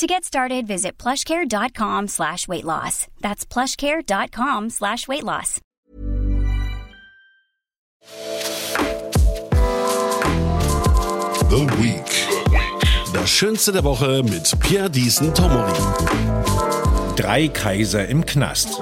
To get started, visit plushcare.com slash weight loss. That's plushcare.com slash weight loss. The Week. Das Schönste der Woche mit Pierre Diesen Tomori. Drei Kaiser im Knast.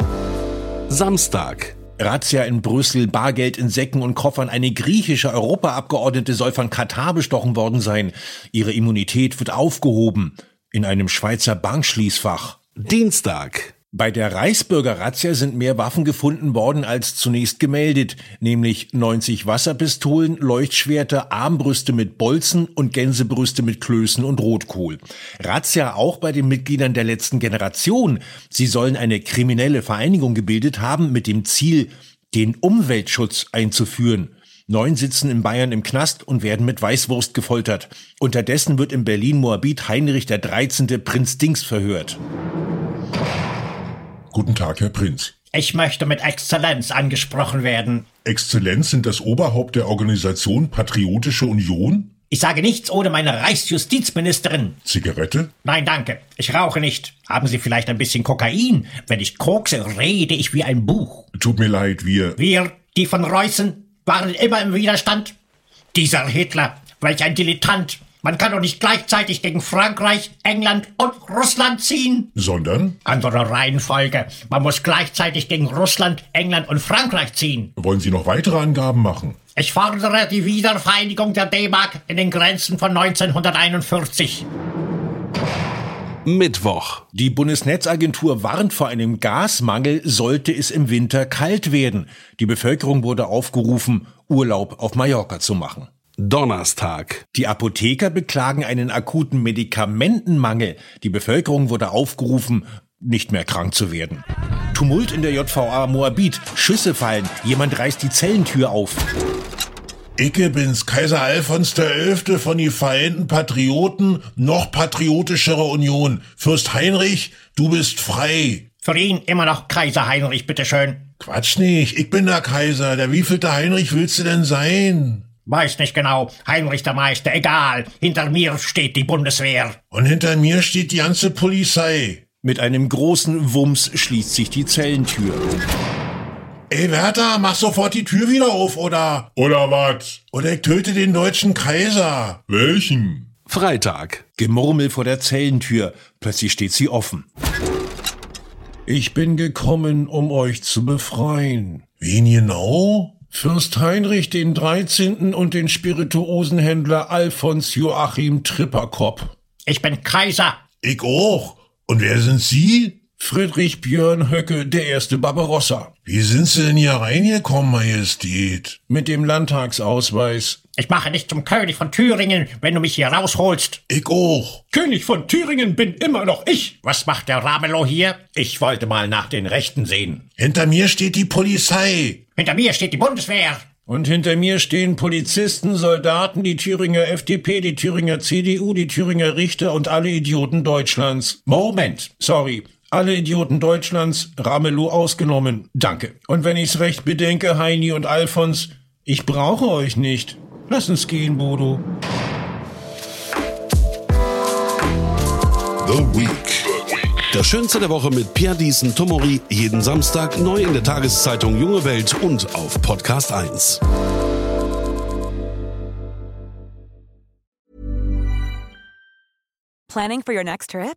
Samstag. Razzia in Brüssel, Bargeld in Säcken und Koffern. Eine griechische Europaabgeordnete soll von Katar bestochen worden sein. Ihre Immunität wird aufgehoben in einem Schweizer Bankschließfach. Dienstag. Bei der Reichsbürger-Razzia sind mehr Waffen gefunden worden als zunächst gemeldet, nämlich 90 Wasserpistolen, Leuchtschwerter, Armbrüste mit Bolzen und Gänsebrüste mit Klößen und Rotkohl. Razzia auch bei den Mitgliedern der letzten Generation. Sie sollen eine kriminelle Vereinigung gebildet haben mit dem Ziel, den Umweltschutz einzuführen. Neun sitzen in Bayern im Knast und werden mit Weißwurst gefoltert. Unterdessen wird in Berlin Moabit Heinrich der 13. Prinz Dings verhört. Guten Tag, Herr Prinz. Ich möchte mit Exzellenz angesprochen werden. Exzellenz sind das Oberhaupt der Organisation Patriotische Union? Ich sage nichts ohne meine Reichsjustizministerin. Zigarette? Nein, danke. Ich rauche nicht. Haben Sie vielleicht ein bisschen Kokain? Wenn ich kokse, rede ich wie ein Buch. Tut mir leid, wir. Wir, die von Reußen, waren immer im Widerstand. Dieser Hitler, welch ein Dilettant. Man kann doch nicht gleichzeitig gegen Frankreich, England und Russland ziehen. Sondern? Andere Reihenfolge. Man muss gleichzeitig gegen Russland, England und Frankreich ziehen. Wollen Sie noch weitere Angaben machen? Ich fordere die Wiedervereinigung der D-Mark in den Grenzen von 1941. Mittwoch. Die Bundesnetzagentur warnt vor einem Gasmangel, sollte es im Winter kalt werden. Die Bevölkerung wurde aufgerufen, Urlaub auf Mallorca zu machen. Donnerstag. Die Apotheker beklagen einen akuten Medikamentenmangel. Die Bevölkerung wurde aufgerufen, nicht mehr krank zu werden. Tumult in der JVA Moabit. Schüsse fallen. Jemand reißt die Zellentür auf. Icke bin's, Kaiser Alfons der Elfte von die Vereinten Patrioten, noch patriotischere Union. Fürst Heinrich, du bist frei. Für ihn immer noch Kaiser Heinrich, bitteschön. Quatsch nicht, ich bin der Kaiser. Der wievielte Heinrich willst du denn sein? Weiß nicht genau. Heinrich der Meister, egal. Hinter mir steht die Bundeswehr. Und hinter mir steht die ganze Polizei. Mit einem großen Wumms schließt sich die Zellentür. Ey, Werther, mach sofort die Tür wieder auf, oder? Oder was? Oder ich töte den deutschen Kaiser. Welchen? Freitag. Gemurmel vor der Zellentür. Plötzlich steht sie offen. Ich bin gekommen, um euch zu befreien. Wen genau? Fürst Heinrich den 13. und den Spirituosenhändler Alfons Joachim Tripperkop. Ich bin Kaiser. Ich auch. Und wer sind Sie? Friedrich Björn Höcke, der erste Barbarossa. Wie sind Sie denn hier reingekommen, Majestät? Mit dem Landtagsausweis. Ich mache dich zum König von Thüringen, wenn du mich hier rausholst. Ich auch. König von Thüringen bin immer noch ich. Was macht der Ramelow hier? Ich wollte mal nach den Rechten sehen. Hinter mir steht die Polizei. Hinter mir steht die Bundeswehr. Und hinter mir stehen Polizisten, Soldaten, die Thüringer FDP, die Thüringer CDU, die Thüringer Richter und alle Idioten Deutschlands. Moment, sorry. Alle Idioten Deutschlands, Ramelow ausgenommen. Danke. Und wenn ich's recht bedenke, Heini und Alfons, ich brauche euch nicht. Lass uns gehen, Bodo. The Week. Das Schönste der Woche mit Pierre Diesen Tomori. Jeden Samstag neu in der Tageszeitung Junge Welt und auf Podcast 1. Planning for your next trip?